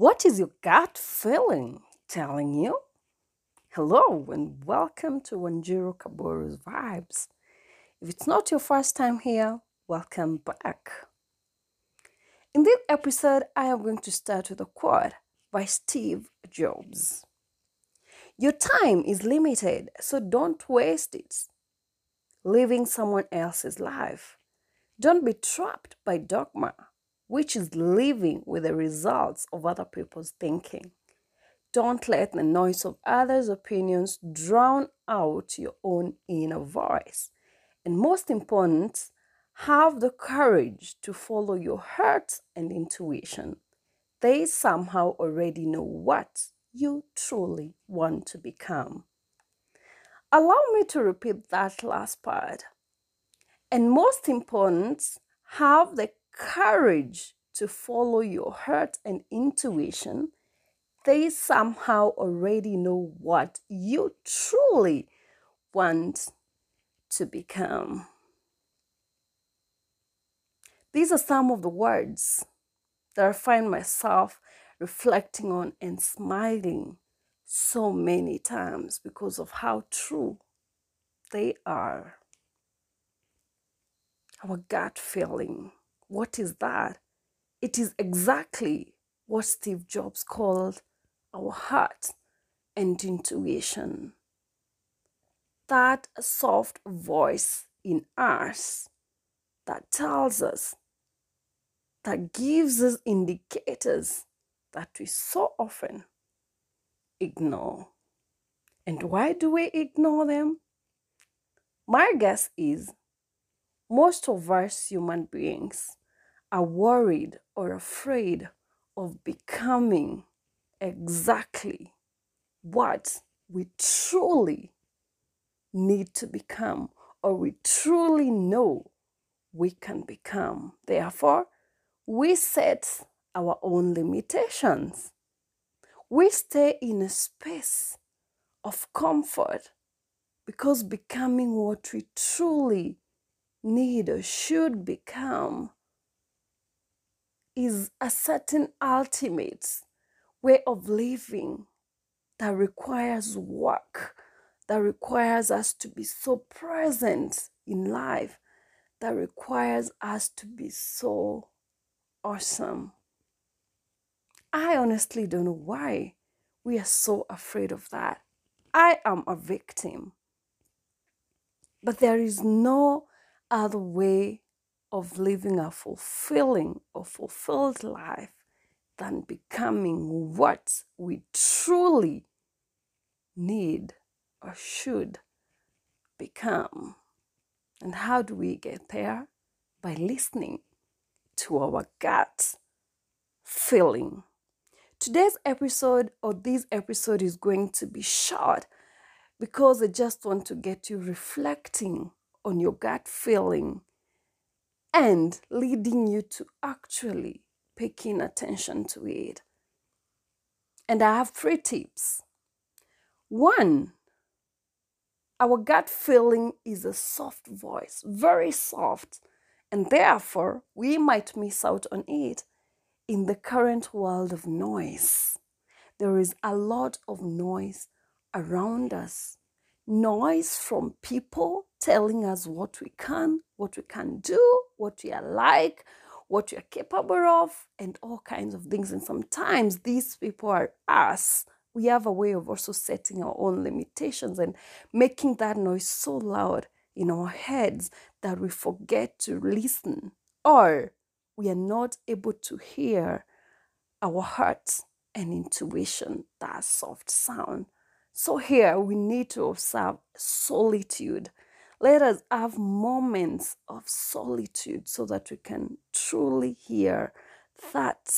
What is your gut feeling telling you? Hello and welcome to Wanjiro Kaboru's Vibes. If it's not your first time here, welcome back. In this episode, I am going to start with a quote by Steve Jobs. Your time is limited, so don't waste it living someone else's life. Don't be trapped by dogma which is living with the results of other people's thinking. Don't let the noise of others' opinions drown out your own inner voice. And most important, have the courage to follow your heart and intuition. They somehow already know what you truly want to become. Allow me to repeat that last part. And most important, have the courage to follow your heart and intuition, they somehow already know what you truly want to become. These are some of the words that I find myself reflecting on and smiling so many times because of how true they are. Our gut feeling what is that? It is exactly what Steve Jobs called our heart and intuition. That soft voice in us that tells us, that gives us indicators that we so often ignore. And why do we ignore them? My guess is most of us human beings are worried or afraid of becoming exactly what we truly need to become or we truly know we can become. Therefore, we set our own limitations. We stay in a space of comfort because becoming what we truly need or should become is a certain ultimate way of living that requires work, that requires us to be so present in life, that requires us to be so awesome. I honestly don't know why we are so afraid of that. I am a victim. But there is no other way of living a fulfilling or fulfilled life than becoming what we truly need or should become. And how do we get there? By listening to our gut feeling. Today's episode or this episode is going to be short because I just want to get you reflecting on your gut feeling and leading you to actually paying attention to it. And I have three tips. One, our gut feeling is a soft voice, very soft, and therefore we might miss out on it in the current world of noise. There is a lot of noise around us. Noise from people telling us what we can, what we can do, what we are like, what we are capable of, and all kinds of things. And sometimes these people are us. We have a way of also setting our own limitations and making that noise so loud in our heads that we forget to listen or we are not able to hear our heart and intuition, that soft sound. So, here we need to observe solitude let us have moments of solitude so that we can truly hear that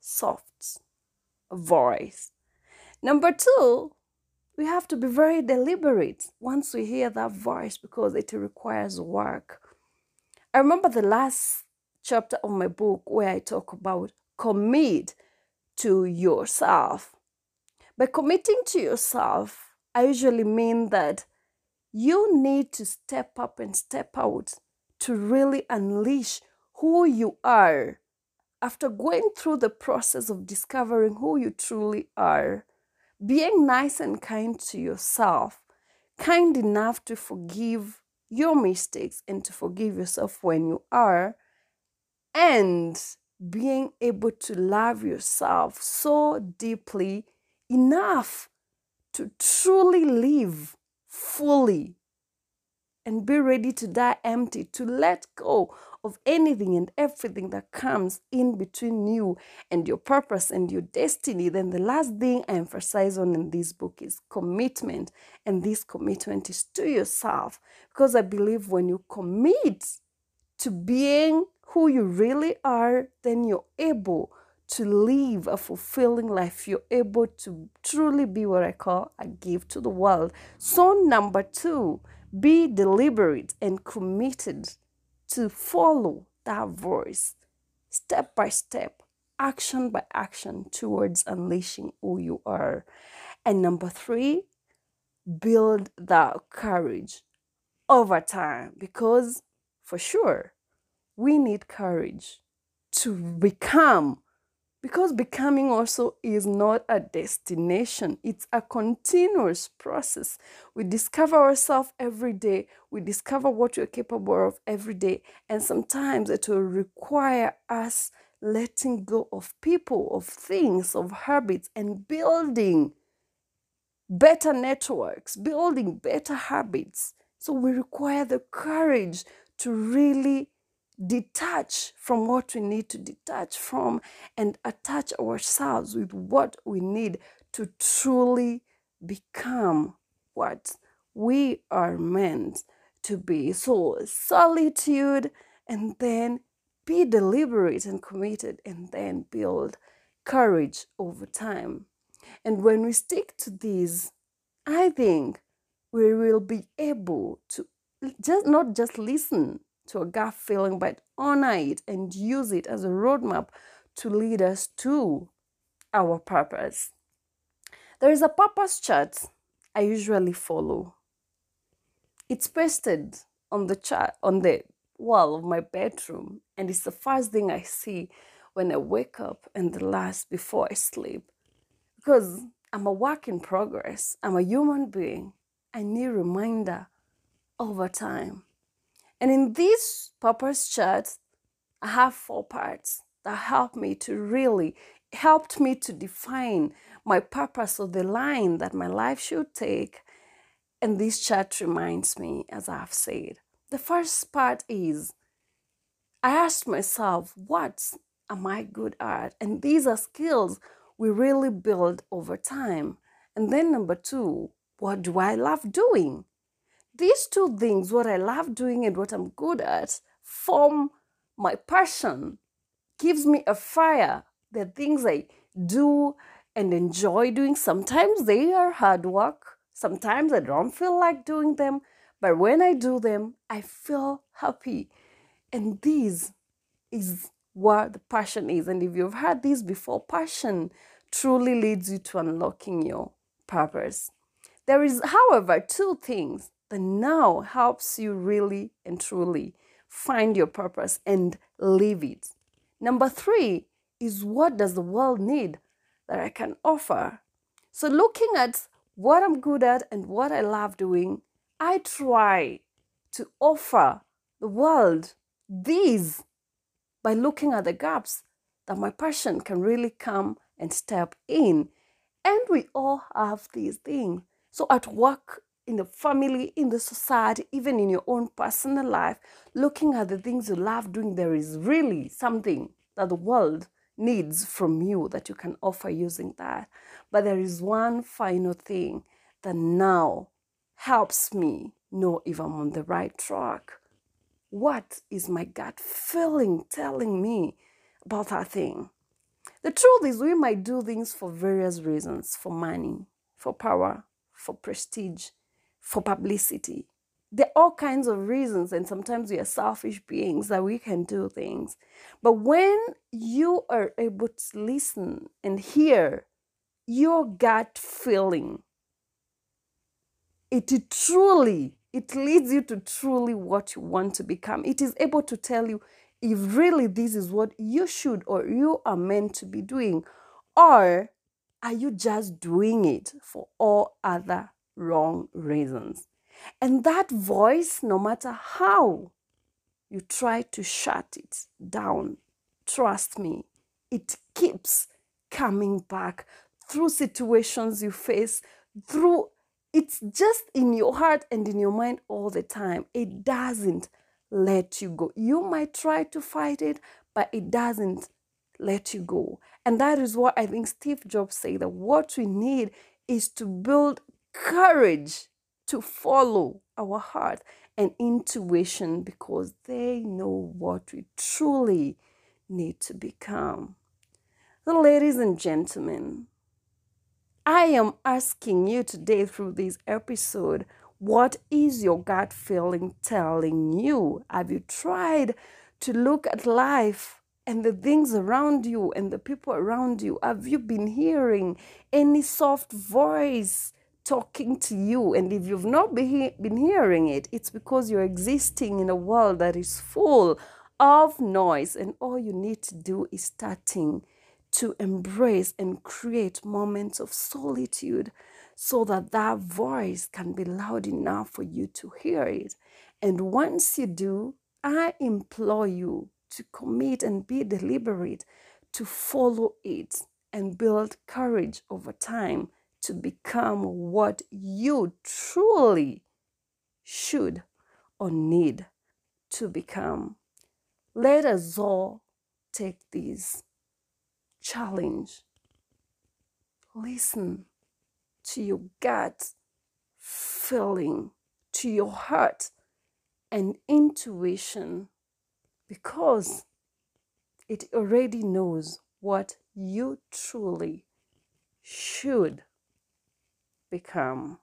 soft voice. Number two, we have to be very deliberate once we hear that voice because it requires work. I remember the last chapter of my book where I talk about commit to yourself. By committing to yourself, I usually mean that you need to step up and step out to really unleash who you are. After going through the process of discovering who you truly are, being nice and kind to yourself, kind enough to forgive your mistakes and to forgive yourself when you are, and being able to love yourself so deeply enough to truly live fully and be ready to die empty, to let go of anything and everything that comes in between you and your purpose and your destiny, then the last thing I emphasize on in this book is commitment. And this commitment is to yourself. Because I believe when you commit to being who you really are, then you're able to live a fulfilling life. You're able to truly be what I call a gift to the world. So, number two, be deliberate and committed to follow that voice step by step, action by action towards unleashing who you are. And number three, build that courage over time because for sure we need courage to become because becoming also is not a destination, it's a continuous process. We discover ourselves every day, we discover what we're capable of every day, and sometimes it will require us letting go of people, of things, of habits, and building better networks, building better habits. So we require the courage to really detach from what we need to detach from and attach ourselves with what we need to truly become what we are meant to be. So, solitude and then be deliberate and committed and then build courage over time. And when we stick to these, I think we will be able to just not just listen to a gut feeling, but honor it and use it as a roadmap to lead us to our purpose. There is a purpose chart I usually follow. It's pasted on the chart on the wall of my bedroom, and it's the first thing I see when I wake up and the last before I sleep. Because I'm a work in progress, I'm a human being. I need reminder over time. And in this purpose chart, I have four parts that help me to really helped me to define my purpose or the line that my life should take. And this chart reminds me, as I've said. The first part is I asked myself, what am I good at? And these are skills we really build over time. And then number two, what do I love doing? These two things, what I love doing and what I'm good at, form my passion, gives me a fire. The things I do and enjoy doing. Sometimes they are hard work. Sometimes I don't feel like doing them. But when I do them, I feel happy. And this is what the passion is. And if you've heard this before, passion truly leads you to unlocking your purpose. There is, however, two things that now helps you really and truly find your purpose and live it. Number three is what does the world need that I can offer? So, looking at what I'm good at and what I love doing, I try to offer the world these by looking at the gaps that my passion can really come and step in. And we all have these things. So, at work, in the family, in the society, even in your own personal life, looking at the things you love doing, there is really something that the world needs from you that you can offer using that. But there is one final thing that now helps me know if I'm on the right track. What is my gut feeling telling me about that thing? The truth is, we might do things for various reasons for money, for power, for prestige, for publicity. There are all kinds of reasons, and sometimes we are selfish beings that we can do things. But when you are able to listen and hear your gut feeling, it truly, it leads you to truly what you want to become. It is able to tell you if really this is what you should or you are meant to be doing, or are you just doing it for all other wrong reasons? And that voice, no matter how you try to shut it down, trust me, it keeps coming back through situations you face, through it's just in your heart and in your mind all the time. It doesn't let you go. You might try to fight it, but it doesn't let you go. And that is what I think Steve Jobs said that what we need is to build courage to follow our heart and intuition because they know what we truly need to become. So, ladies and gentlemen, I am asking you today through this episode what is your gut feeling telling you? Have you tried to look at life and the things around you and the people around you? Have you been hearing any soft voice talking to you? And if you've not been hearing it, it's because you're existing in a world that is full of noise, and all you need to do is starting to embrace and create moments of solitude so that that voice can be loud enough for you to hear it. And once you do, I implore you to commit and be deliberate to follow it and build courage over time to become what you truly should or need to become. Let us all take this challenge. Listen to your gut feeling, to your heart and intuition because it already knows what you truly should become.